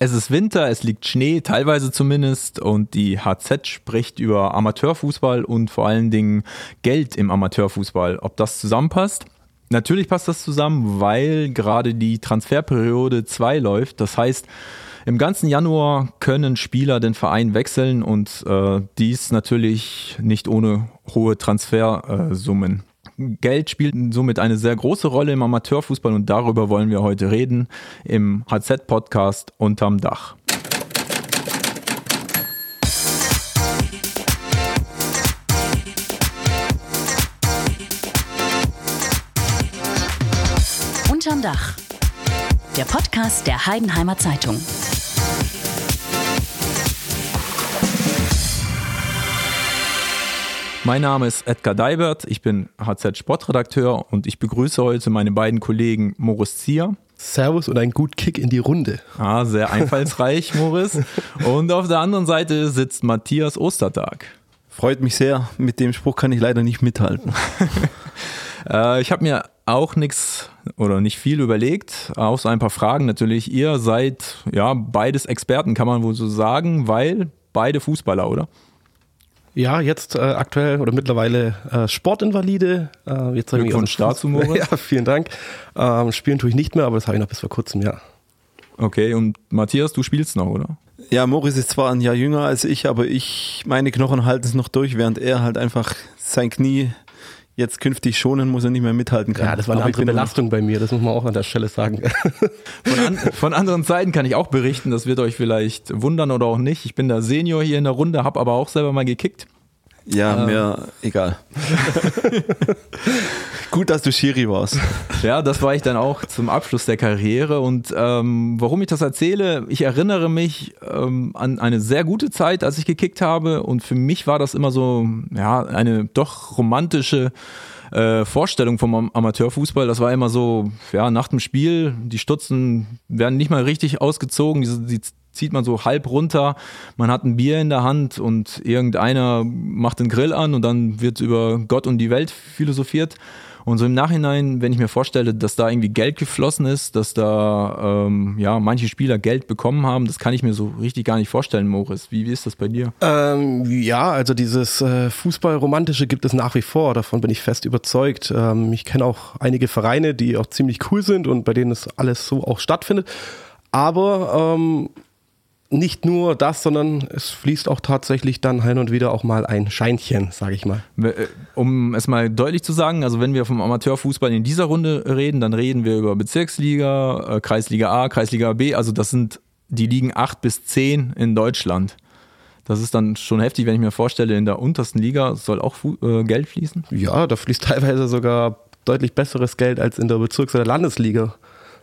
Es ist Winter, es liegt Schnee, teilweise zumindest, und die HZ spricht über Amateurfußball und vor allen Dingen Geld im Amateurfußball. Ob das zusammenpasst? Natürlich passt das zusammen, weil gerade die Transferperiode 2 läuft. Das heißt, im ganzen Januar können Spieler den Verein wechseln und äh, dies natürlich nicht ohne hohe Transfersummen. Geld spielt somit eine sehr große Rolle im Amateurfußball und darüber wollen wir heute reden im HZ-Podcast Unterm Dach. Unterm Dach. Der Podcast der Heidenheimer Zeitung. Mein Name ist Edgar Deibert, ich bin HZ-Sportredakteur und ich begrüße heute meine beiden Kollegen Moritz Zier. Servus und ein gut Kick in die Runde. Ah, sehr einfallsreich, Moritz. Und auf der anderen Seite sitzt Matthias Ostertag. Freut mich sehr. Mit dem Spruch kann ich leider nicht mithalten. äh, ich habe mir auch nichts oder nicht viel überlegt, außer ein paar Fragen natürlich. Ihr seid ja beides Experten, kann man wohl so sagen, weil beide Fußballer, oder? Ja, jetzt äh, aktuell oder mittlerweile äh, Sportinvalide. Äh, jetzt Glückwunsch dazu, Moritz. Ja, vielen Dank. Ähm, spielen tue ich nicht mehr, aber das habe ich noch bis vor kurzem, ja. Okay, und Matthias, du spielst noch, oder? Ja, Moritz ist zwar ein Jahr jünger als ich, aber ich, meine Knochen halten es noch durch, während er halt einfach sein Knie jetzt künftig schonen muss er nicht mehr mithalten kann. Ja, das war eine andere Belastung bei mir, das muss man auch an der Stelle sagen. Von, an, von, anderen Seiten kann ich auch berichten, das wird euch vielleicht wundern oder auch nicht. Ich bin der Senior hier in der Runde, habe aber auch selber mal gekickt. Ja, ähm. mir egal. Gut, dass du Schiri warst. Ja, das war ich dann auch zum Abschluss der Karriere. Und ähm, warum ich das erzähle, ich erinnere mich ähm, an eine sehr gute Zeit, als ich gekickt habe. Und für mich war das immer so, ja, eine doch romantische äh, Vorstellung vom Amateurfußball. Das war immer so, ja, nach dem Spiel, die Stutzen werden nicht mal richtig ausgezogen, die, die zieht man so halb runter, man hat ein Bier in der Hand und irgendeiner macht den Grill an und dann wird über Gott und die Welt philosophiert. Und so im Nachhinein, wenn ich mir vorstelle, dass da irgendwie Geld geflossen ist, dass da ähm, ja manche Spieler Geld bekommen haben, das kann ich mir so richtig gar nicht vorstellen, Moritz. Wie, wie ist das bei dir? Ähm, ja, also dieses äh, Fußballromantische gibt es nach wie vor. Davon bin ich fest überzeugt. Ähm, ich kenne auch einige Vereine, die auch ziemlich cool sind und bei denen es alles so auch stattfindet. Aber ähm, nicht nur das, sondern es fließt auch tatsächlich dann hin und wieder auch mal ein Scheinchen, sage ich mal. Äh, um es mal deutlich zu sagen, also wenn wir vom Amateurfußball in dieser Runde reden, dann reden wir über Bezirksliga, äh, Kreisliga A, Kreisliga B, also das sind die Ligen 8 bis 10 in Deutschland. Das ist dann schon heftig, wenn ich mir vorstelle, in der untersten Liga soll auch äh, Geld fließen? Ja, da fließt teilweise sogar deutlich besseres Geld als in der Bezirks- oder Landesliga.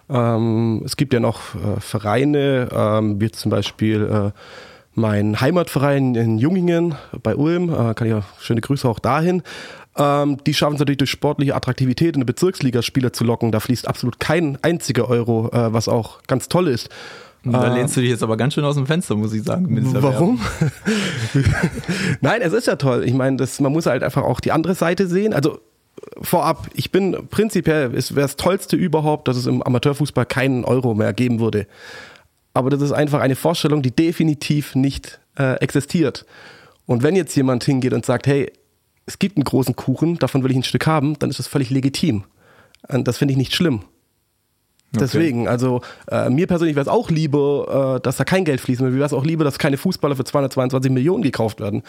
Ähm, es gibt ja noch äh, Vereine, ähm, wie zum Beispiel äh, mein Heimatverein in Jungingen bei Ulm, äh, kann ich auch schöne Grüße auch dahin. Ähm, die schaffen es natürlich durch sportliche Attraktivität in eine Bezirksligaspieler zu locken. Da fließt absolut kein einziger Euro, äh, was auch ganz toll ist. Da äh, lehnst du dich jetzt aber ganz schön aus dem Fenster, muss ich sagen. Warum? Nein, es ist ja toll. Ich meine, man muss halt einfach auch die andere Seite sehen. Also vorab, ich bin prinzipiell, es wäre das Tollste überhaupt, dass es im Amateurfußball keinen Euro mehr geben würde. Aber das ist einfach eine Vorstellung, die definitiv nicht äh, existiert. Und wenn jetzt jemand hingeht und sagt, hey, es gibt einen großen Kuchen, davon will ich ein Stück haben, dann ist das völlig legitim. Und das finde ich nicht schlimm. Okay. Deswegen, also äh, mir persönlich wäre es auch lieber, äh, dass da kein Geld fließt. Mir wäre es auch lieber, dass keine Fußballer für 222 Millionen gekauft werden.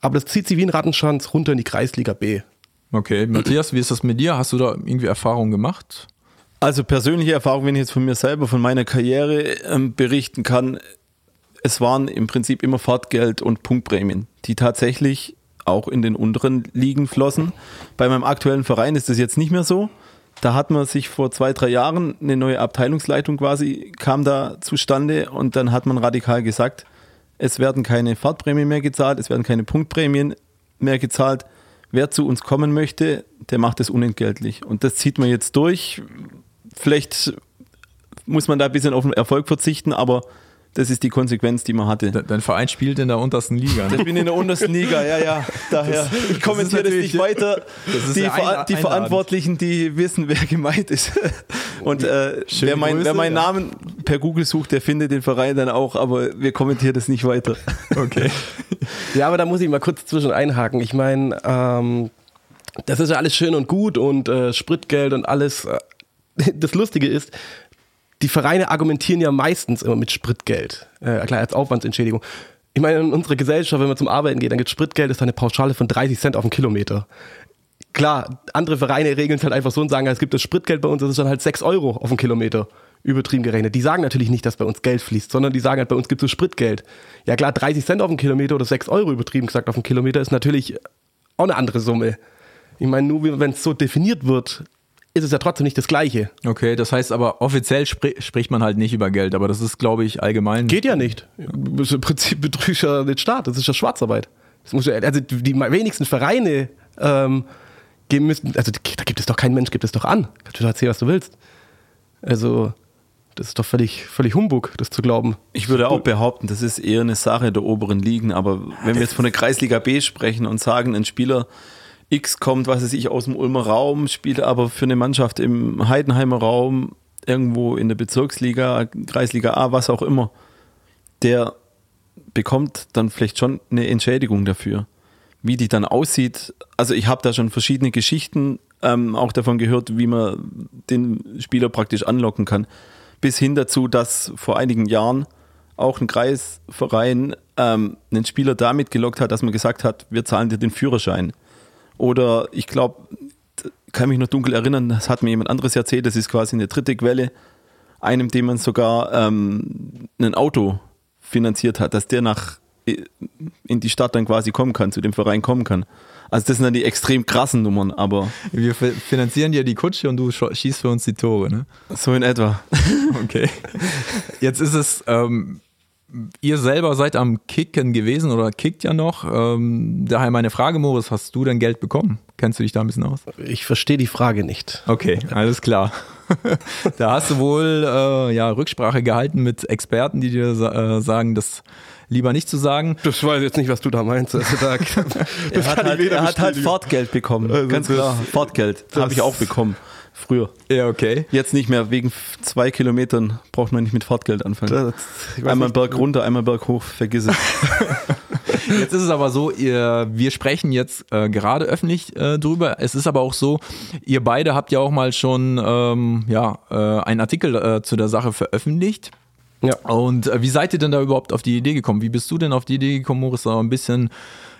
Aber das zieht sie wie ein Rattenschwanz runter in die Kreisliga B. Okay, Matthias, wie ist das mit dir? Hast du da irgendwie Erfahrungen gemacht? Also persönliche Erfahrung, wenn ich jetzt von mir selber, von meiner Karriere ähm, berichten kann, es waren im Prinzip immer Fahrtgeld und Punktprämien, die tatsächlich auch in den unteren Ligen flossen. Bei meinem aktuellen Verein ist das jetzt nicht mehr so. Da hat man sich vor zwei, drei Jahren eine neue Abteilungsleitung quasi kam da zustande und dann hat man radikal gesagt, es werden keine Fahrtprämien mehr gezahlt, es werden keine Punktprämien mehr gezahlt wer zu uns kommen möchte, der macht es unentgeltlich. Und das zieht man jetzt durch. Vielleicht muss man da ein bisschen auf den Erfolg verzichten, aber Das ist die Konsequenz, die man hatte. Dein Verein spielt in der untersten Liga. Ne? Ich bin in der untersten Liga, ja, ja. Daher, ich kommentiere das, das nicht weiter. Das die, Ver die Verantwortlichen, die wissen, wer gemeint ist. Und äh, wer, mein, wer meinen ja. Namen per Google sucht, der findet den Verein dann auch, aber wir kommentieren das nicht weiter. Okay. Ja, aber da muss ich mal kurz zwischen einhaken. Ich meine, ähm, das ist ja alles schön und gut und äh, Spritgeld und alles. Äh, das Lustige ist, die Vereine argumentieren ja meistens immer mit Spritgeld, äh, klar, als Aufwandsentschädigung. Ich meine, in unserer Gesellschaft, wenn man zum Arbeiten geht, dann gibt Spritgeld, ist eine Pauschale von 30 Cent auf den Kilometer. Klar, andere Vereine regeln es halt einfach so und sagen, es gibt das Spritgeld bei uns, das ist dann halt 6 Euro auf den Kilometer. Übertrieben gerechnet. Die sagen natürlich nicht, dass bei uns Geld fließt, sondern die sagen halt, bei uns gibt es so Spritgeld. Ja klar, 30 Cent auf den Kilometer oder 6 Euro übertrieben gesagt auf den Kilometer ist natürlich auch eine andere Summe. Ich meine, nur wenn es so definiert wird, ist es ja trotzdem nicht das Gleiche. Okay, das heißt aber offiziell spri spricht man halt nicht über Geld, aber das ist, glaube ich, allgemein. Geht ja nicht. Das ist Im Prinzip betrügt ja den Staat, das ist ja Schwarzarbeit. Das muss ja, also die wenigsten Vereine ähm, geben müssen, also da gibt es doch kein Mensch, gibt es doch an. Kannst du erzählen, was du willst. Also, das ist doch völlig, völlig Humbug, das zu glauben. Ich würde auch behaupten, das ist eher eine Sache der oberen Ligen, aber wenn wir jetzt von der Kreisliga B sprechen und sagen, ein Spieler X kommt, was weiß ich, aus dem Ulmer Raum, spielt aber für eine Mannschaft im Heidenheimer Raum, irgendwo in der Bezirksliga, Kreisliga A, was auch immer, der bekommt dann vielleicht schon eine Entschädigung dafür. Wie die dann aussieht, also ich habe da schon verschiedene Geschichten ähm, auch davon gehört, wie man den Spieler praktisch anlocken kann. Bis hin dazu, dass vor einigen Jahren auch ein Kreisverein ähm, einen Spieler damit gelockt hat, dass man gesagt hat, wir zahlen dir den Führerschein. Oder ich glaube, kann mich noch dunkel erinnern, das hat mir jemand anderes erzählt, das ist quasi eine dritte Quelle, einem, dem man sogar ähm, ein Auto finanziert hat, dass der nach in die Stadt dann quasi kommen kann, zu dem Verein kommen kann. Also das sind dann die extrem krassen Nummern, aber. Wir finanzieren dir die Kutsche und du schießt für uns die Tore, ne? So in etwa. okay. Jetzt ist es ähm, Ihr selber seid am Kicken gewesen oder kickt ja noch. Ähm, daher meine Frage, Moritz, hast du denn Geld bekommen? Kennst du dich da ein bisschen aus? Ich verstehe die Frage nicht. Okay, alles klar. da hast du wohl äh, ja, Rücksprache gehalten mit Experten, die dir äh, sagen, das lieber nicht zu sagen. Das weiß jetzt nicht, was du da meinst. Also da, er hat, halt, er hat halt Fahrtgeld bekommen. Also Ganz klar, Fahrtgeld habe ich auch bekommen. Früher. Ja, okay. Jetzt nicht mehr. Wegen zwei Kilometern braucht man nicht mit Fahrtgeld anfangen. einmal nicht. Berg runter, einmal Berg hoch, vergiss es. Jetzt ist es aber so, ihr, wir sprechen jetzt äh, gerade öffentlich äh, drüber. Es ist aber auch so, ihr beide habt ja auch mal schon ähm, ja, äh, einen Artikel äh, zu der Sache veröffentlicht. Ja. Und äh, wie seid ihr denn da überhaupt auf die Idee gekommen? Wie bist du denn auf die Idee gekommen, Moritz, da ein bisschen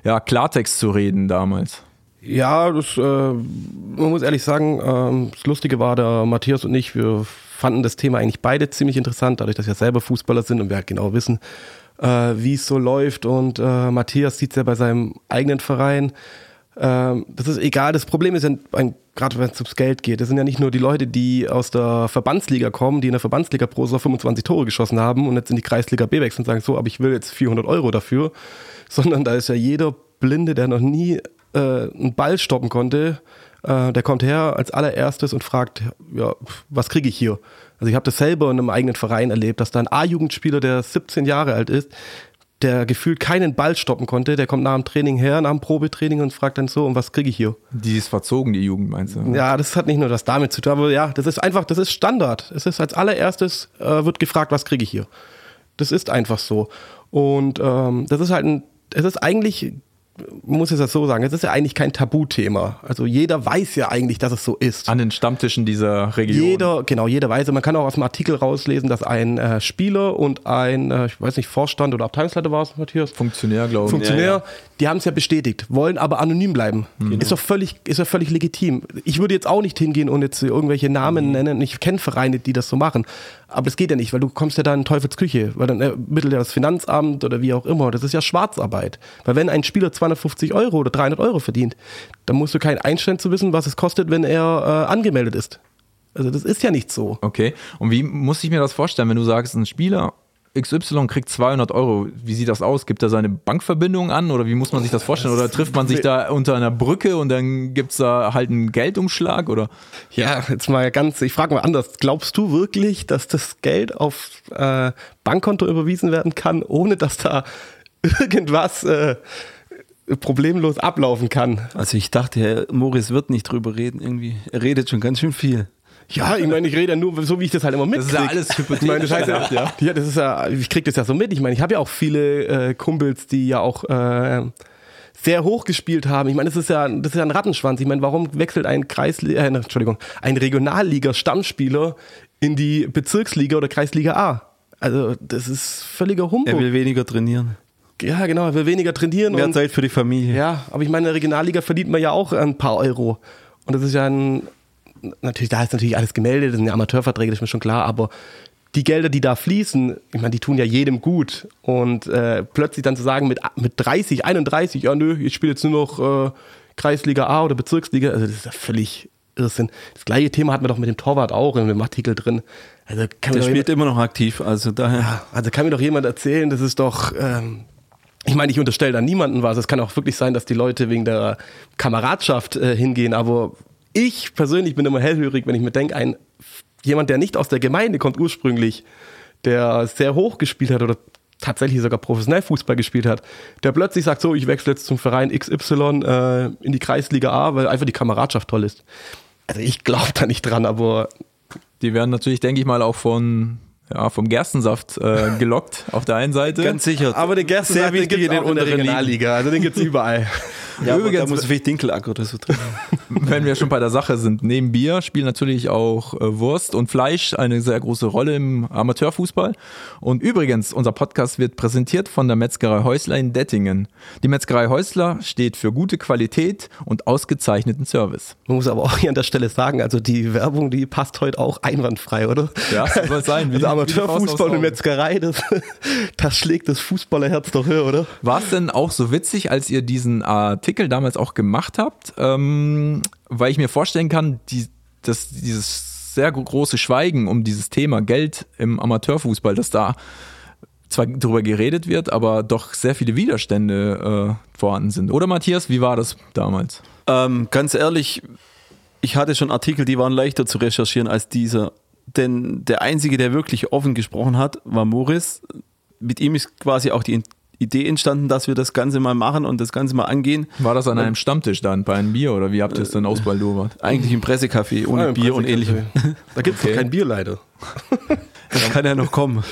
ja, Klartext zu reden damals? Ja, das, äh, man muss ehrlich sagen, äh, das Lustige war, der Matthias und ich, wir fanden das Thema eigentlich beide ziemlich interessant, dadurch, dass wir selber Fußballer sind und wir halt genau wissen, wie es so läuft. Und äh, Matthias sieht es ja bei seinem eigenen Verein. Ähm, das ist egal. Das Problem ist ja, gerade wenn es ums Geld geht, das sind ja nicht nur die Leute, die aus der Verbandsliga kommen, die in der Verbandsliga pro Saison 25 Tore geschossen haben und jetzt in die Kreisliga B wechseln und sagen, so, aber ich will jetzt 400 Euro dafür, sondern da ist ja jeder Blinde, der noch nie äh, einen Ball stoppen konnte, äh, der kommt her als allererstes und fragt, ja, was kriege ich hier? Also ich habe das selber in einem eigenen Verein erlebt, dass da ein A-Jugendspieler, der 17 Jahre alt ist, der gefühlt keinen Ball stoppen konnte, der kommt nach dem Training her, nach dem Probetraining und fragt dann so, und was kriege ich hier? Die ist verzogen, die Jugend, meinst du? Ja, das hat nicht nur das damit zu tun, aber ja, das ist einfach, das ist Standard. Es ist als allererstes, äh, wird gefragt, was kriege ich hier? Das ist einfach so. Und ähm, das ist halt ein, es ist eigentlich muss ich das so sagen, es ist ja eigentlich kein Tabuthema. Also jeder weiß ja eigentlich, dass es so ist. An den Stammtischen dieser Region. Jeder, genau, jeder weiß. Man kann auch aus dem Artikel rauslesen, dass ein äh, Spieler und ein, äh, ich weiß nicht, Vorstand oder Abteilungsleiter war es, Matthias? Funktionär, glaube ich. Funktionär, ja, ja. die haben es ja bestätigt, wollen aber anonym bleiben. Mhm. Ist doch völlig, ist doch völlig legitim. Ich würde jetzt auch nicht hingehen und jetzt irgendwelche Namen mhm. nennen. Ich kenne Vereine, die das so machen. Aber das geht ja nicht, weil du kommst ja da in Teufels Küche, weil dann ermittelt ja das Finanzamt oder wie auch immer. Das ist ja Schwarzarbeit. Weil wenn ein Spieler 250 Euro oder 300 Euro verdient, dann musst du keinen einstellen zu wissen, was es kostet, wenn er äh, angemeldet ist. Also das ist ja nicht so. Okay. Und wie muss ich mir das vorstellen, wenn du sagst, ein Spieler XY kriegt 200 Euro. Wie sieht das aus? Gibt er seine Bankverbindung an oder wie muss man sich das vorstellen? Oder trifft man sich da unter einer Brücke und dann gibt es da halt einen Geldumschlag? Oder? Ja, jetzt mal ganz, ich frage mal anders. Glaubst du wirklich, dass das Geld auf äh, Bankkonto überwiesen werden kann, ohne dass da irgendwas äh, problemlos ablaufen kann? Also ich dachte, Herr Morris wird nicht drüber reden irgendwie. Er redet schon ganz schön viel. Ja, ich meine, ich rede ja nur so, wie ich das halt immer Das ist ja mitkriege. alles hypothetisch. Ich meine, das heißt ja, ja. ja, das ist ja, ich kriege das ja so mit. Ich meine, ich habe ja auch viele äh, Kumpels, die ja auch äh, sehr hoch gespielt haben. Ich meine, das ist ja, das ist ja ein Rattenschwanz. Ich meine, warum wechselt ein Kreisliga, äh, Entschuldigung, ein Regionalliga-Stammspieler in die Bezirksliga oder Kreisliga A? Also, das ist völliger Er Humbug. will weniger trainieren. Ja, genau, er will weniger trainieren. Mehr Zeit für die Familie. ja, aber ich meine, in der Regionalliga verdient man ja auch ein paar Euro. Und das ist ja ein, natürlich, da ist natürlich alles gemeldet, das sind ja Amateurverträge, das ist mir schon klar, aber die Gelder, die da fließen, ich meine, die tun ja jedem gut. Und äh, plötzlich dann zu sagen, mit, mit 30, 31, ja nö, ich spiele jetzt nur noch äh, Kreisliga A oder Bezirksliga, also das ist ja völlig Irrsinn. Das gleiche Thema hatten wir doch mit dem Torwart auch in dem Artikel drin. Also kann Der spielt immer noch aktiv, also daher. also kann mir doch jemand erzählen, das ist doch. Ähm, ich meine, ich unterstelle da niemanden was. Es kann auch wirklich sein, dass die Leute wegen der Kameradschaft äh, hingehen. Aber ich persönlich bin immer hellhörig, wenn ich mir denke, ein jemand, der nicht aus der Gemeinde kommt ursprünglich, der sehr hoch gespielt hat oder tatsächlich sogar professionell Fußball gespielt hat, der plötzlich sagt, so, ich wechsle jetzt zum Verein XY äh, in die Kreisliga A, weil einfach die Kameradschaft toll ist. Also ich glaube da nicht dran, aber Die werden natürlich, denke ich mal, auch von, ja, vom Gerstensaft äh, gelockt auf der einen Seite. Ganz sicher. Aber den Gersten Sehr wichtig in der. Regionalliga. Also den gibt's überall. Ja, aber Übrigens- da muss vielleicht Dinkelacker oder so drin. Wenn wir schon bei der Sache sind, neben Bier spielen natürlich auch äh, Wurst und Fleisch eine sehr große Rolle im Amateurfußball. Und übrigens, unser Podcast wird präsentiert von der Metzgerei Häusler in Dettingen. Die Metzgerei Häusler steht für gute Qualität und ausgezeichneten Service. Man muss aber auch hier an der Stelle sagen, also die Werbung, die passt heute auch einwandfrei, oder? Ja, so soll es sein. Wie- Also wie Amateurfußball Faust aufs und. Metzgerei, das, das schlägt das Fußballerherz doch höher, oder? War es denn auch so witzig, als ihr diesen Artikel damals auch gemacht habt? Ähm, weil ich mir vorstellen kann, die, dass dieses sehr gro- große Schweigen um dieses Thema Geld im Amateurfußball, dass da zwar drüber geredet wird, aber doch sehr viele Widerstände äh, vorhanden sind. Oder Matthias, wie war das damals? Ähm, ganz ehrlich, ich hatte schon Artikel, die waren leichter zu recherchieren als dieser. Denn der Einzige, der wirklich offen gesprochen hat, war Morris. Mit ihm ist quasi auch die Idee entstanden, dass wir das Ganze mal machen und das Ganze mal angehen. War das an einem Stammtisch dann bei einem Bier oder wie habt ihr es dann ausbaldobert? Eigentlich im Pressecafé, ohne Ja, im Bier und ähnlichem. Da gibt's Okay. doch kein Bier leider. Das kann ja noch kommen.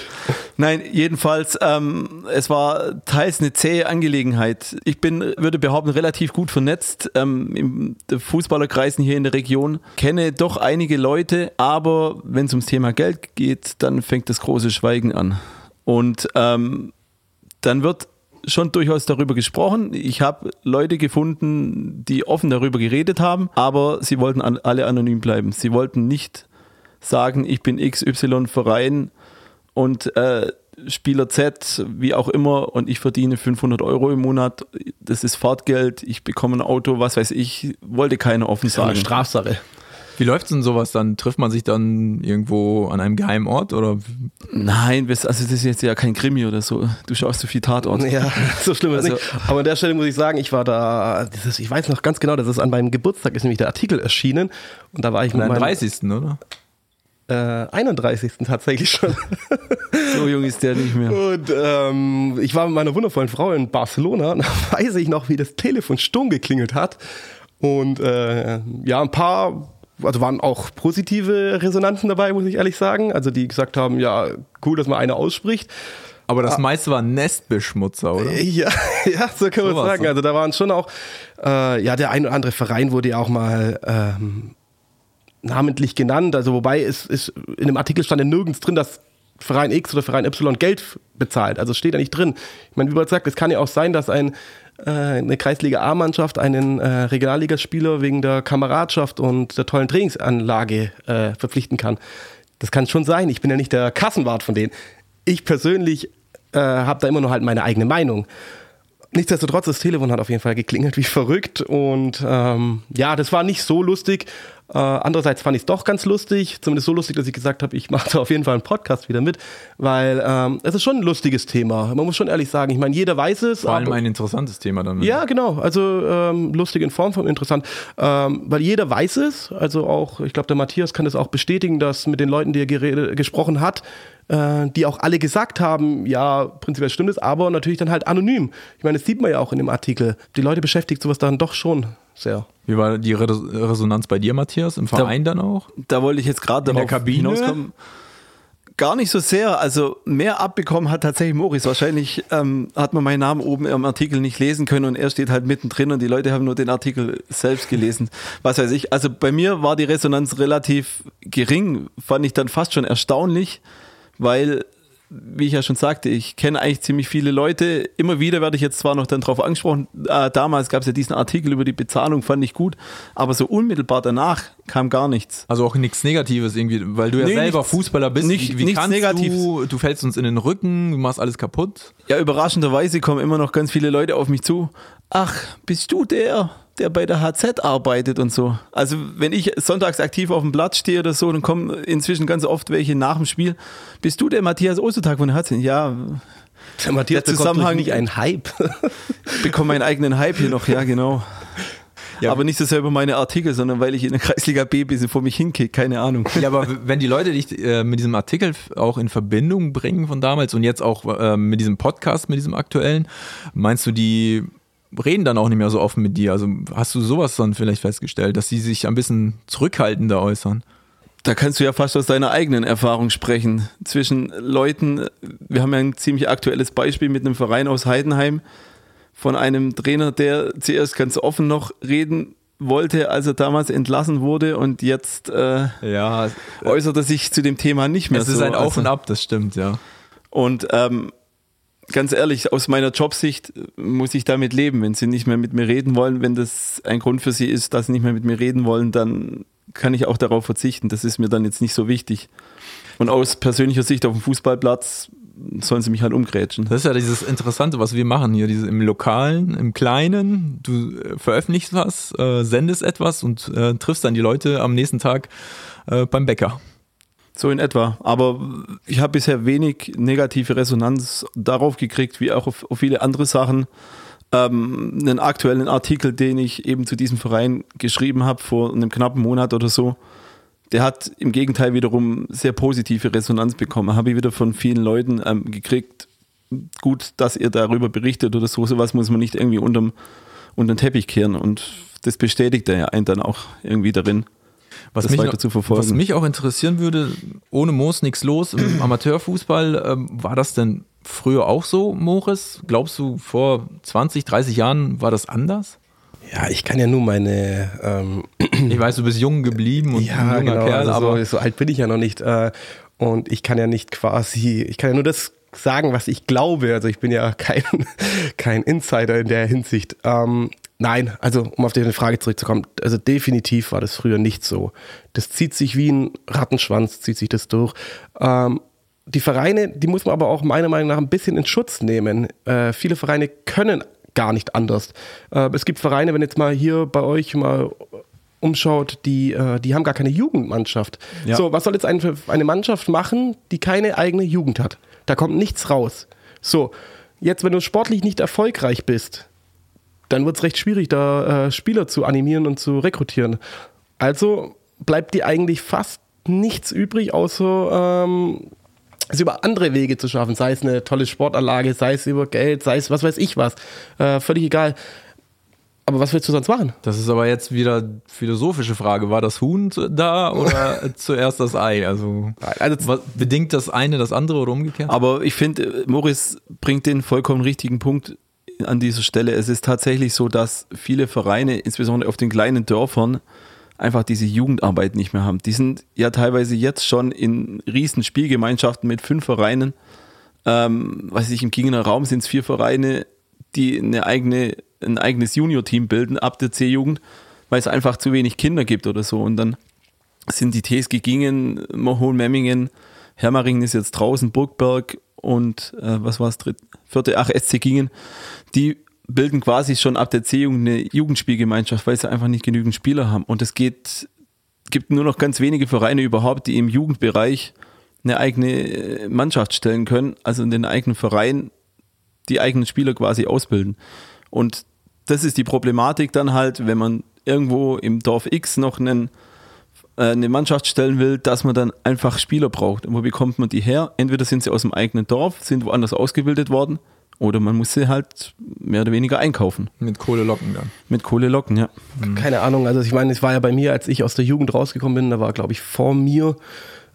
Nein, jedenfalls, ähm, es war teils eine zähe Angelegenheit. Ich bin, würde behaupten, relativ gut vernetzt ähm, im Fußballerkreisen hier in der Region. Kenne doch einige Leute, aber wenn es ums Thema Geld geht, dann fängt das große Schweigen an. Und ähm, dann wird schon durchaus darüber gesprochen. Ich habe Leute gefunden, die offen darüber geredet haben, aber sie wollten an, alle anonym bleiben. Sie wollten nicht sagen, ich bin XY Verein und äh, Spieler Z, wie auch immer, und ich verdiene 500 Euro im Monat. Das ist Fahrtgeld, ich bekomme ein Auto, was weiß ich. Wollte keiner offen Das ist eine sagen. Strafsache. Wie läuft denn sowas dann? Trifft man sich dann irgendwo an einem geheimen Ort oder Nein, das- also das ist jetzt ja kein Krimi oder so. Du schaust so viel Tatort. Ja, so schlimm ist Also- nicht. Aber an der Stelle muss ich sagen, ich war da, das ist, ich weiß noch ganz genau, das ist an meinem Geburtstag, ist nämlich der Artikel erschienen. Und da war ich meinem 30. oder? äh, 31. tatsächlich schon. So jung ist der nicht mehr. Und ähm, ich war mit meiner wundervollen Frau in Barcelona und da weiß ich noch, wie das Telefon stumm geklingelt hat. Und äh, ja, ein paar, also waren auch positive Resonanzen dabei, muss ich ehrlich sagen. Also die gesagt haben, ja, cool, dass man eine ausspricht. Aber das meiste war Nestbeschmutzer, oder? Ja, ja, so kann man So war's sagen. so. Also da waren schon auch, äh, ja, der ein oder andere Verein wurde ja auch mal ähm, namentlich genannt. Also wobei es ist in dem Artikel stand ja nirgends drin, dass Verein X oder Verein Y Geld bezahlt. Also steht da nicht drin. Ich meine, wie man sagt, es kann ja auch sein, dass ein, eine Kreisliga A-Mannschaft einen äh, Regionalligaspieler wegen der Kameradschaft und der tollen Trainingsanlage äh, verpflichten kann. Das kann schon sein. Ich bin ja nicht der Kassenwart von denen. Ich persönlich äh, habe da immer nur halt meine eigene Meinung. Nichtsdestotrotz, das Telefon hat auf jeden Fall geklingelt wie verrückt und ähm, ja, das war nicht so lustig, Äh, andererseits fand ich es doch ganz lustig, zumindest so lustig, dass ich gesagt habe, ich mache da auf jeden Fall einen Podcast wieder mit, weil ähm, es ist schon ein lustiges Thema. Man muss schon ehrlich sagen, ich meine, jeder weiß es. Vor allem ein interessantes Thema dann. Ja, genau. Also ähm, lustig in Form von interessant, ähm, weil jeder weiß es. Also auch, ich glaube, der Matthias kann das auch bestätigen, dass mit den Leuten, die er geredet, gesprochen hat, äh, die auch alle gesagt haben, ja, prinzipiell stimmt es, aber natürlich dann halt anonym. Ich meine, das sieht man ja auch in dem Artikel. Die Leute beschäftigt sowas dann doch schon sehr. Wie war die Re Resonanz bei dir, Matthias, im Verein da, dann auch? Da wollte ich jetzt gerade darauf hinauskommen. Gar nicht so sehr. Also mehr abbekommen hat tatsächlich Moritz. Wahrscheinlich ähm, hat man meinen Namen oben im Artikel nicht lesen können und er steht halt mittendrin und die Leute haben nur den Artikel selbst gelesen. Was weiß ich. Also bei mir war die Resonanz relativ gering. Fand ich dann fast schon erstaunlich, weil wie ich ja schon sagte, ich kenne eigentlich ziemlich viele Leute. Immer wieder werde ich jetzt zwar noch dann darauf angesprochen, äh, damals gab es ja diesen Artikel über die Bezahlung, fand ich gut, aber so unmittelbar danach kam gar nichts. Also auch nichts Negatives irgendwie, weil du ja nee, selber nichts, Fußballer bist. Nicht, wie, wie nichts Negatives. Du, du fällst uns in den Rücken, du machst alles kaputt. Ja, überraschenderweise kommen immer noch ganz viele Leute auf mich zu. Ach, bist du der? Der bei der HZ arbeitet und so. Also wenn ich sonntags aktiv auf dem Platz stehe oder so, dann kommen inzwischen ganz oft welche nach dem Spiel. Bist du der Matthias Ostertag von der HZ? Ja. Der Matthias der Zusammenhang nicht ein Hype. bekomme meinen eigenen Hype hier noch, ja genau. Ja, aber nicht so sehr über meine Artikel, sondern weil ich in der Kreisliga B ein bisschen vor mich hinkicke, keine Ahnung. Ja, aber wenn die Leute dich äh, mit diesem Artikel auch in Verbindung bringen von damals und jetzt auch äh, mit diesem Podcast, mit diesem aktuellen, meinst du, die reden dann auch nicht mehr so offen mit dir. Also hast du sowas dann vielleicht festgestellt, dass sie sich ein bisschen zurückhaltender äußern? Da kannst du ja fast aus deiner eigenen Erfahrung sprechen. Zwischen Leuten, wir haben ja ein ziemlich aktuelles Beispiel mit einem Verein aus Heidenheim von einem Trainer, der zuerst ganz offen noch reden wollte, als er damals entlassen wurde und jetzt äh, ja, äußert er sich zu dem Thema nicht mehr. Es ist ein Auf also, und Ab, das stimmt, ja. Und ähm, ganz ehrlich, aus meiner Jobsicht muss ich damit leben. Wenn sie nicht mehr mit mir reden wollen, wenn das ein Grund für sie ist, dass sie nicht mehr mit mir reden wollen, dann kann ich auch darauf verzichten. Das ist mir dann jetzt nicht so wichtig. Und aus persönlicher Sicht auf dem Fußballplatz sollen sie mich halt umgrätschen. Das ist ja dieses Interessante, was wir machen hier, dieses im Lokalen, im Kleinen. Du äh, veröffentlichst was, äh, sendest etwas und äh, triffst dann die Leute am nächsten Tag äh, beim Bäcker. So in etwa. Aber ich habe bisher wenig negative Resonanz darauf gekriegt, wie auch auf, auf viele andere Sachen. Ähm, einen aktuellen Artikel, den ich eben zu diesem Verein geschrieben habe, vor einem knappen Monat oder so, der hat im Gegenteil wiederum sehr positive Resonanz bekommen. Habe ich wieder von vielen Leuten ähm, gekriegt, gut, dass ihr darüber berichtet oder so. Sowas muss man nicht irgendwie unterm, unter den Teppich kehren. Und das bestätigt er ja einen dann auch irgendwie darin. Was mich, weiter zu verfolgen. Was mich auch interessieren würde, ohne Moos nichts los im Amateurfußball, ähm, war das denn früher auch so, Moritz? Glaubst du, vor 20, 30 Jahren war das anders? Ja, ich kann ja nur meine. Ähm, ich weiß, du bist jung geblieben und ja, junger genau, Kerl, also aber so, so, alt bin ich ja noch nicht. Äh, und ich kann ja nicht quasi, ich kann ja nur das sagen, was ich glaube. Also ich bin ja kein, kein Insider in der Hinsicht. Ähm, Nein, also um auf deine Frage zurückzukommen, also definitiv war das früher nicht so. Das zieht sich wie ein Rattenschwanz, zieht sich das durch. Ähm, die Vereine, die muss man aber auch meiner Meinung nach ein bisschen in Schutz nehmen. Äh, viele Vereine können gar nicht anders. Äh, es gibt Vereine, wenn jetzt mal hier bei euch mal umschaut, die, äh, die haben gar keine Jugendmannschaft. Ja. So, was soll jetzt eine, eine Mannschaft machen, die keine eigene Jugend hat? Da kommt nichts raus. So, jetzt, wenn du sportlich nicht erfolgreich bist, dann wird es recht schwierig, da äh, Spieler zu animieren und zu rekrutieren. Also bleibt dir eigentlich fast nichts übrig, außer ähm, es über andere Wege zu schaffen, sei es eine tolle Sportanlage, sei es über Geld, sei es was weiß ich was. Äh, völlig egal. Aber was willst du sonst machen? Das ist aber jetzt wieder philosophische Frage. War das Huhn da oder zuerst das Ei? Also, also was, bedingt das eine das andere oder umgekehrt? Aber ich finde, Morris bringt den vollkommen richtigen Punkt an dieser Stelle. Es ist tatsächlich so, dass viele Vereine, insbesondere auf den kleinen Dörfern, einfach diese Jugendarbeit nicht mehr haben. Die sind ja teilweise jetzt schon in riesen Spielgemeinschaften mit fünf Vereinen. Ähm, weiß ich, im Kingener Raum sind es vier Vereine, die eine eigene, ein eigenes Junior-Team bilden ab der C-Jugend, weil es einfach zu wenig Kinder gibt oder so. Und dann sind die TSG Gingen, Mohohn, Memmingen, Hermaringen ist jetzt draußen, Burgberg und äh, was war es? Vierte, ach, SC Gingen, die bilden quasi schon ab der C-Jugend eine Jugendspielgemeinschaft, weil sie einfach nicht genügend Spieler haben. Und das geht gibt nur noch ganz wenige Vereine überhaupt, die im Jugendbereich eine eigene äh, Mannschaft stellen können, also in den eigenen Verein die eigenen Spieler quasi ausbilden. Und das ist die Problematik dann halt, wenn man irgendwo im Dorf X noch einen, eine Mannschaft stellen will, dass man dann einfach Spieler braucht. Und wo bekommt man die her? Entweder sind sie aus dem eigenen Dorf, sind woanders ausgebildet worden, oder man muss sie halt mehr oder weniger einkaufen. Mit Kohle locken dann. Mit Kohle locken, ja. Keine Ahnung, also ich meine, es war ja bei mir, als ich aus der Jugend rausgekommen bin, da war, glaube ich, vor mir,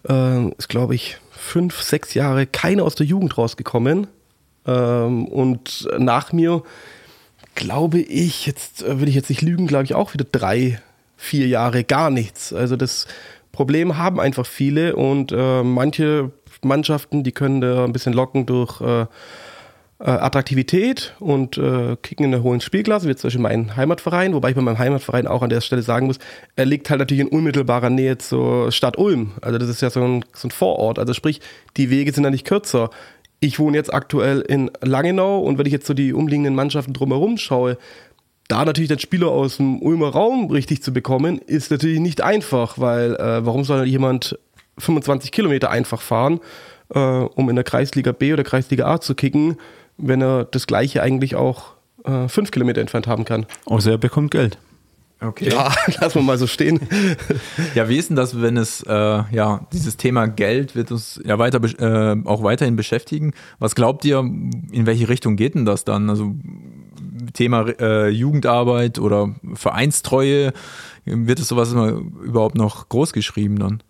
äh, ist, glaube ich, fünf, sechs Jahre keiner aus der Jugend rausgekommen. Ähm, und nach mir, glaube ich, jetzt äh, will ich jetzt nicht lügen, glaube ich auch wieder drei, vier Jahre gar nichts. Also das Problem haben einfach viele und äh, manche Mannschaften, die können da ein bisschen locken durch äh, äh, Attraktivität und äh, kicken in der hohen Spielklasse, wie zum Beispiel mein Heimatverein, wobei ich bei meinem Heimatverein auch an der Stelle sagen muss, er liegt halt natürlich in unmittelbarer Nähe zur Stadt Ulm. Also das ist ja so ein, so ein Vorort. Also sprich, die Wege sind ja nicht kürzer. Ich wohne jetzt aktuell in Langenau und wenn ich jetzt so die umliegenden Mannschaften drumherum schaue, da natürlich den Spieler aus dem Ulmer Raum richtig zu bekommen, ist natürlich nicht einfach, weil äh, warum soll jemand 25 Kilometer einfach fahren, äh, um in der Kreisliga B oder Kreisliga A zu kicken, wenn er das gleiche eigentlich auch äh, fünf Kilometer entfernt haben kann. Außer er bekommt Geld. Okay. Ja, lass mal mal so stehen. Ja, wie ist denn das, wenn es, äh, ja, dieses Thema Geld wird uns ja weiter, äh, auch weiterhin beschäftigen. Was glaubt ihr, in welche Richtung geht denn das dann? Also Thema äh, Jugendarbeit oder Vereinstreue, wird es sowas immer überhaupt noch groß geschrieben dann?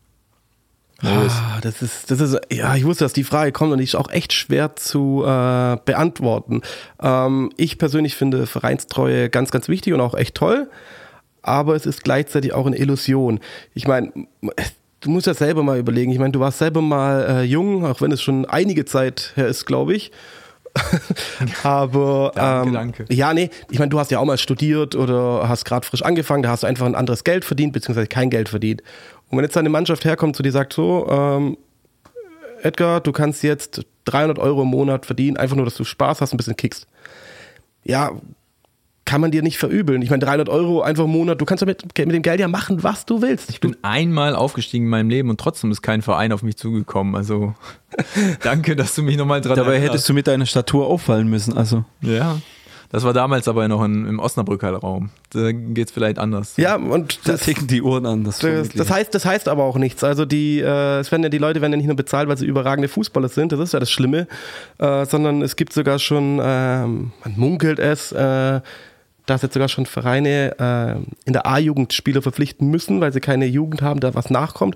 Ah, das ist, das ist, ja, ich wusste, dass die Frage kommt und die ist auch echt schwer zu äh, beantworten. Ähm, ich persönlich finde Vereinstreue ganz, ganz wichtig und auch echt toll, aber es ist gleichzeitig auch eine Illusion. Ich meine, du musst ja selber mal überlegen. Ich meine, du warst selber mal äh, jung, auch wenn es schon einige Zeit her ist, glaube ich. aber Danke, ähm, danke. ja, nee, ich meine, du hast ja auch mal studiert oder hast gerade frisch angefangen, da hast du einfach ein anderes Geld verdient, beziehungsweise kein Geld verdient. Und wenn jetzt deine Mannschaft herkommt zu dir sagt so, ähm, Edgar, du kannst jetzt 300 Euro im Monat verdienen, einfach nur, dass du Spaß hast, ein bisschen kickst. Ja, kann man dir nicht verübeln. Ich meine, 300 Euro einfach im Monat, du kannst damit, mit dem Geld ja machen, was du willst. Ich bin einmal aufgestiegen in meinem Leben und trotzdem ist kein Verein auf mich zugekommen. Also danke, dass du mich nochmal dran Dabei hättest du mit deiner Statur auffallen müssen. Also Ja, das war damals aber noch in, im Osnabrücker Raum. Da geht es vielleicht anders. Ja, und da das, ticken die Uhren an. Das, das, heißt, das heißt aber auch nichts. Also die, äh, es werden ja die Leute werden ja nicht nur bezahlt, weil sie überragende Fußballer sind. Das ist ja das Schlimme, äh, sondern es gibt sogar schon, ähm, man munkelt es. Dass jetzt sogar schon Vereine äh, in der A-Jugend Spieler verpflichten müssen, weil sie keine Jugend haben, da was nachkommt.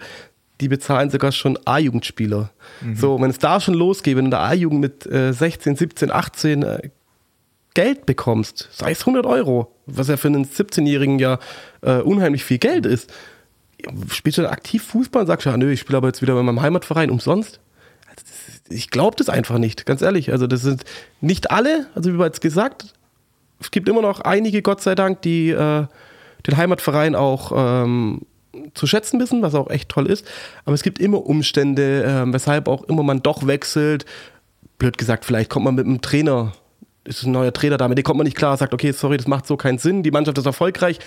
Die bezahlen sogar schon A-Jugendspieler. So, wenn es da schon losgeht, wenn du in der A-Jugend mit äh, 16, 17, 18 äh, Geld bekommst, sei es 100 Euro, was ja für einen 17-Jährigen ja äh, unheimlich viel Geld ist, spielst du dann aktiv Fußball und sagst, ja, nö, ich spiele aber jetzt wieder bei meinem Heimatverein umsonst? Also ist, ich glaube das einfach nicht, ganz ehrlich. Also das sind nicht alle, also wie bereits gesagt, es gibt immer noch einige, Gott sei Dank, die äh, den Heimatverein auch ähm, zu schätzen wissen, was auch echt toll ist. Aber es gibt immer Umstände, äh, weshalb auch immer man doch wechselt. Blöd gesagt, vielleicht kommt man mit einem Trainer, ist ein neuer Trainer da, mit dem kommt man nicht klar, sagt, okay, sorry, das macht so keinen Sinn, die Mannschaft ist erfolgreich,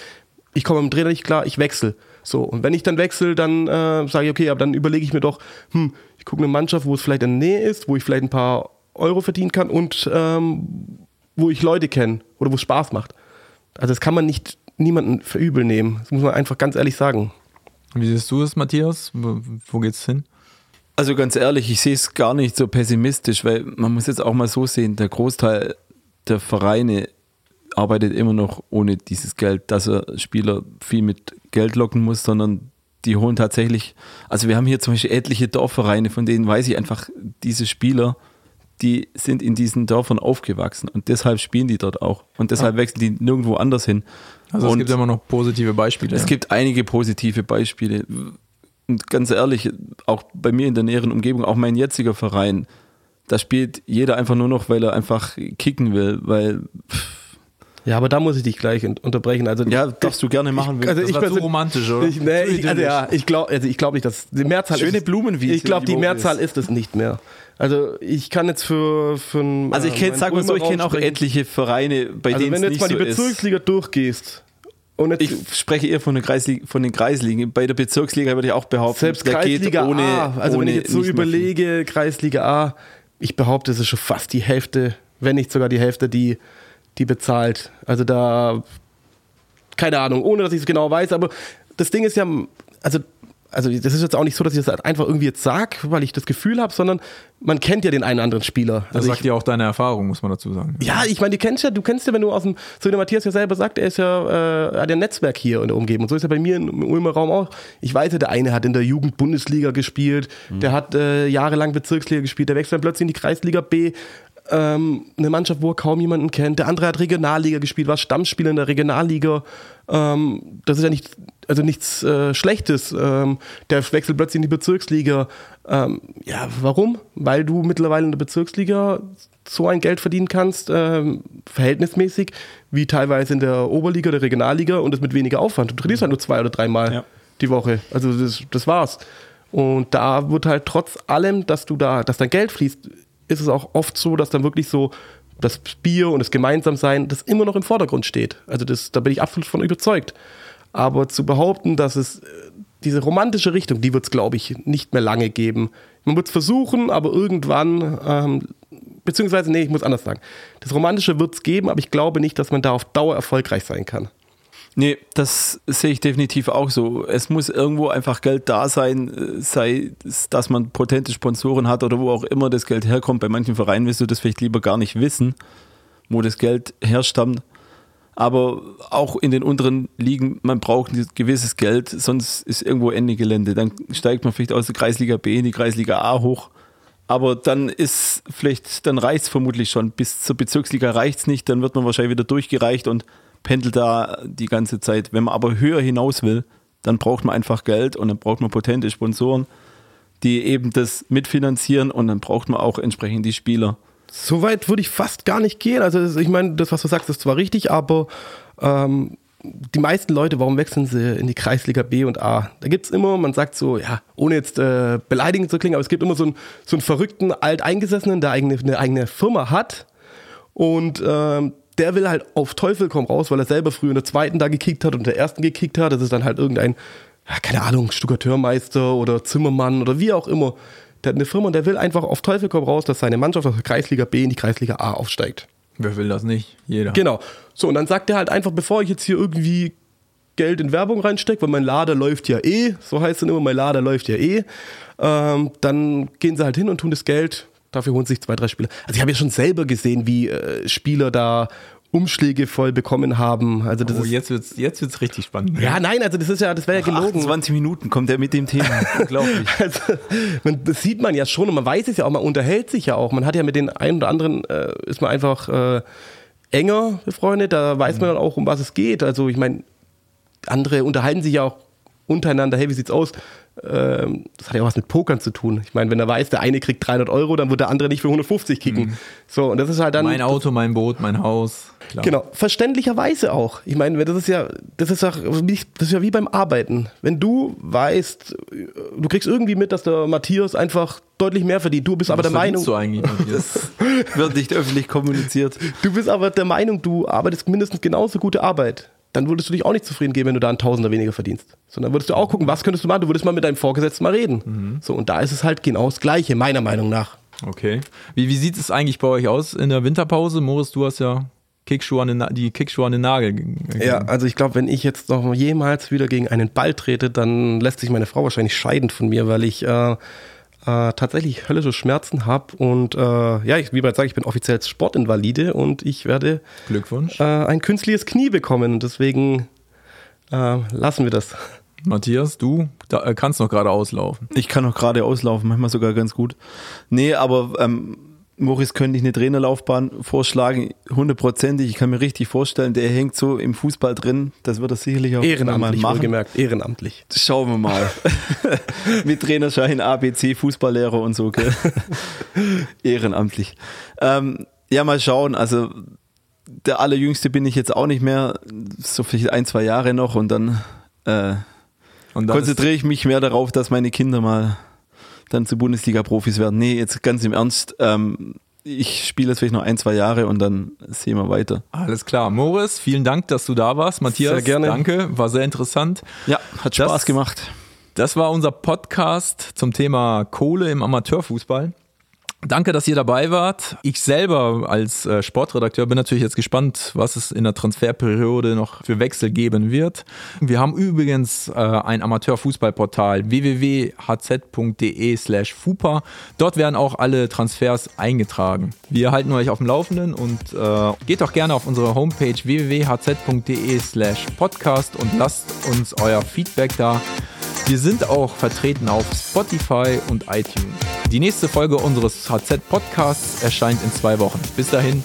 ich komme mit dem Trainer nicht klar, ich wechsle. So, und wenn ich dann wechsle, dann äh, sage ich, okay, aber dann überlege ich mir doch, hm, ich gucke eine Mannschaft, wo es vielleicht in der Nähe ist, wo ich vielleicht ein paar Euro verdienen kann und ähm, wo ich Leute kenne oder wo es Spaß macht. Also das kann man nicht niemanden für übel nehmen. Das muss man einfach ganz ehrlich sagen. Wie siehst du es, Matthias? Wo, wo geht's hin? Also ganz ehrlich, ich sehe es gar nicht so pessimistisch, weil man muss jetzt auch mal so sehen, der Großteil der Vereine arbeitet immer noch ohne dieses Geld, dass er Spieler viel mit Geld locken muss, sondern die holen tatsächlich, also wir haben hier zum Beispiel etliche Dorfvereine, von denen weiß ich einfach, diese Spieler, die sind in diesen Dörfern aufgewachsen und deshalb spielen die dort auch und deshalb wechseln die nirgendwo anders hin. Also es und gibt immer noch positive Beispiele. es gibt einige positive Beispiele. Und ganz ehrlich, auch bei mir in der näheren Umgebung, auch mein jetziger Verein, da spielt jeder einfach nur noch, weil er einfach kicken will, weil Ja, aber da muss ich dich gleich un- unterbrechen. Also ja, darfst du gerne machen. also das ich war zu romantisch, oder? Ich, nee, ich, also ja, ich glaube also ich nicht, dass die Mehrzahl Schöne ist, Blumenwiese, Ich glaube, die Mehrzahl ist. ist es nicht mehr. Also ich kann jetzt für, für ein, also ich äh, kenne, sag mal so, ich kenne auch sprechen. etliche Vereine, bei Also denen wenn du jetzt mal die so ist. Bezirksliga durchgehst Und jetzt, Ich spreche eher von, Kreisliga, von den Kreisligen. Bei der Bezirksliga würde ich auch behaupten, selbst Kreisliga geht ohne, A, also ohne wenn ich jetzt so überlege, Kreisliga A, ich behaupte, es ist schon fast die Hälfte, wenn nicht sogar die Hälfte, die, die bezahlt. Also da, keine Ahnung, ohne dass ich es genau weiß, aber das Ding ist ja, also, also das ist jetzt auch nicht so, dass ich das halt einfach irgendwie jetzt sage, weil ich das Gefühl habe, sondern man kennt ja den einen oder anderen Spieler. Das Also sagt ich, ja auch deine Erfahrung, muss man dazu sagen. ja, ich meine, du kennst ja, du kennst ja, wenn du aus dem, so wie der Matthias ja selber sagt, er ist ja, äh, hat ja ein Netzwerk hier in der Umgebung. Und so ist ja bei mir im Ulmer Raum auch. Ich weiß ja, der eine hat in der Jugend-Bundesliga gespielt, der hat äh, jahrelang Bezirksliga gespielt, der wechselt dann plötzlich in die Kreisliga B. Ähm, eine Mannschaft, wo er kaum jemanden kennt. Der andere hat Regionalliga gespielt, war Stammspieler in der Regionalliga. Ähm, das ist ja nicht, also nichts äh, Schlechtes. Ähm, der wechselt plötzlich in die Bezirksliga. Ähm, ja, warum? Weil du mittlerweile in der Bezirksliga so ein Geld verdienen kannst, ähm, verhältnismäßig, wie teilweise in der Oberliga oder Regionalliga und das mit weniger Aufwand. Du trainierst halt nur zwei oder dreimal Ja. die Woche. Also das, das war's. Und da wird halt trotz allem, dass du da, dass dein Geld fließt, ist es auch oft so, dass dann wirklich so das Bier und das Gemeinsamsein, das immer noch im Vordergrund steht. Also das, da bin ich absolut von überzeugt. Aber zu behaupten, dass es äh, diese romantische Richtung, die wird es, glaube ich, nicht mehr lange geben. Man wird es versuchen, aber irgendwann, ähm, beziehungsweise, nee, ich muss anders sagen. Das Romantische wird es geben, aber ich glaube nicht, dass man da auf Dauer erfolgreich sein kann. Nee, das sehe ich definitiv auch so. Es muss irgendwo einfach Geld da sein, äh, sei es, dass man potente Sponsoren hat oder wo auch immer das Geld herkommt. Bei manchen Vereinen willst du das vielleicht lieber gar nicht wissen, wo das Geld herstammt. Aber auch in den unteren Ligen, man braucht ein gewisses Geld, sonst ist irgendwo Ende Gelände. Dann steigt man vielleicht aus der Kreisliga B in die Kreisliga A hoch. Aber dann ist vielleicht, dann reicht es vermutlich schon. Bis zur Bezirksliga reicht es nicht, dann wird man wahrscheinlich wieder durchgereicht und pendelt da die ganze Zeit. Wenn man aber höher hinaus will, dann braucht man einfach Geld und dann braucht man potente Sponsoren, die eben das mitfinanzieren und dann braucht man auch entsprechend die Spieler. So weit würde ich fast gar nicht gehen. Also ich meine, das, was du sagst, ist zwar richtig, aber ähm, die meisten Leute, warum wechseln sie in die Kreisliga B und A? Da gibt es immer, man sagt so, ja, ohne jetzt äh, beleidigend zu klingen, aber es gibt immer so einen, so einen verrückten Alteingesessenen, der eigene, eine eigene Firma hat und ähm, der will halt auf Teufel komm raus, weil er selber früher in der zweiten da gekickt hat und in der ersten gekickt hat. Das ist dann halt irgendein, ja, keine Ahnung, Stuckateurmeister oder Zimmermann oder wie auch immer. Der hat eine Firma und der will einfach auf Teufel komm raus, dass seine Mannschaft aus der Kreisliga B in die Kreisliga A aufsteigt. Wer will das nicht? Jeder. Genau. So, und dann sagt er halt einfach, bevor ich jetzt hier irgendwie Geld in Werbung reinstecke, weil mein Lader läuft ja eh, so heißt es dann immer, mein Lader läuft ja eh, ähm, dann gehen sie halt hin und tun das Geld, dafür holen sich zwei, drei Spieler. Also ich habe ja schon selber gesehen, wie äh, Spieler da Umschläge voll bekommen haben. Also das Oh, ist, jetzt wird's, jetzt wird's richtig spannend. ja, nein, also das ist ja, das wäre ja gelogen. 20 Minuten kommt er mit dem Thema. Unglaublich. Also, man, das sieht man ja schon und man weiß es ja auch, man unterhält sich ja auch. Man hat ja mit den einen oder anderen, äh, ist man einfach äh, enger befreundet, da weiß man dann auch, um was es geht. Also ich meine, andere unterhalten sich ja auch untereinander, hey, wie sieht's aus? Ähm, das hat ja auch was mit Pokern zu tun. Ich meine, wenn er weiß, der eine kriegt 300 Euro, dann wird der andere nicht für 150 kicken. So, und das ist halt dann... Mein Auto, mein Boot, mein Haus. Klar. Genau, verständlicherweise auch. Ich meine, das ist ja, das ist auch, das ist ja wie beim Arbeiten. Wenn du weißt, du kriegst irgendwie mit, dass der Matthias einfach deutlich mehr verdient. Du bist aber Was der Meinung, du eigentlich? Matthias? Wird nicht öffentlich kommuniziert. du bist aber der Meinung, du arbeitest mindestens genauso gute Arbeit. Dann würdest du dich auch nicht zufrieden geben, wenn du da einen Tausender weniger verdienst. Sondern würdest du auch gucken, was könntest du machen? Du würdest mal mit deinem Vorgesetzten mal reden. So, und da ist es halt genau das Gleiche, meiner Meinung nach. Okay. Wie, wie sieht es eigentlich bei euch aus in der Winterpause? Moritz, du hast ja Kickschuhe an den, die Kickschuhe an den Nagel. ge- Ja, also ich glaube, wenn ich jetzt noch jemals wieder gegen einen Ball trete, dann lässt sich meine Frau wahrscheinlich scheiden von mir, weil ich äh, äh, tatsächlich höllische Schmerzen habe und äh, ja, ich, wie bereits sage, ich bin offiziell Sportinvalide und ich werde Glückwunsch. äh, ein künstliches Knie bekommen. Deswegen äh, lassen wir das. Matthias, du da, äh, kannst noch gerade auslaufen. Ich kann auch gerade auslaufen, manchmal sogar ganz gut. Nee, aber ähm, Moritz könnte ich eine Trainerlaufbahn vorschlagen, hundertprozentig. Ich kann mir richtig vorstellen, der hängt so im Fußball drin. Das wird er sicherlich auch Ehrenamtlich, mal machen. wohlgemerkt, ehrenamtlich. Schauen wir mal. Mit Trainerschein, ABC, Fußballlehrer und so, gell? Ehrenamtlich. Ähm, ja, mal schauen. Also, der allerjüngste bin ich jetzt auch nicht mehr. So vielleicht ein, zwei Jahre noch und dann äh, Und dann konzentriere ich mich mehr darauf, dass meine Kinder mal dann zu Bundesliga-Profis werden. Nee, jetzt ganz im Ernst. Ähm, ich spiele jetzt vielleicht noch ein, zwei Jahre und dann sehen wir weiter. Alles klar. Moritz, vielen Dank, dass du da warst. Matthias, Sehr gerne. danke. War sehr interessant. Ja, hat Das- Spaß gemacht. Das war unser Podcast zum Thema Kohle im Amateurfußball. Danke, dass ihr dabei wart. Ich selber als äh, Sportredakteur bin natürlich jetzt gespannt, was es in der Transferperiode noch für Wechsel geben wird. Wir haben übrigens äh, ein Amateurfußballportal www.hz.de slash fupa. Dort werden auch alle Transfers eingetragen. Wir halten euch auf dem Laufenden und äh, geht doch gerne auf unsere Homepage www.hz.de slash podcast und lasst uns euer Feedback da. Wir sind auch vertreten auf Spotify und iTunes. Die nächste Folge unseres HZ Podcasts erscheint in zwei Wochen. Bis dahin,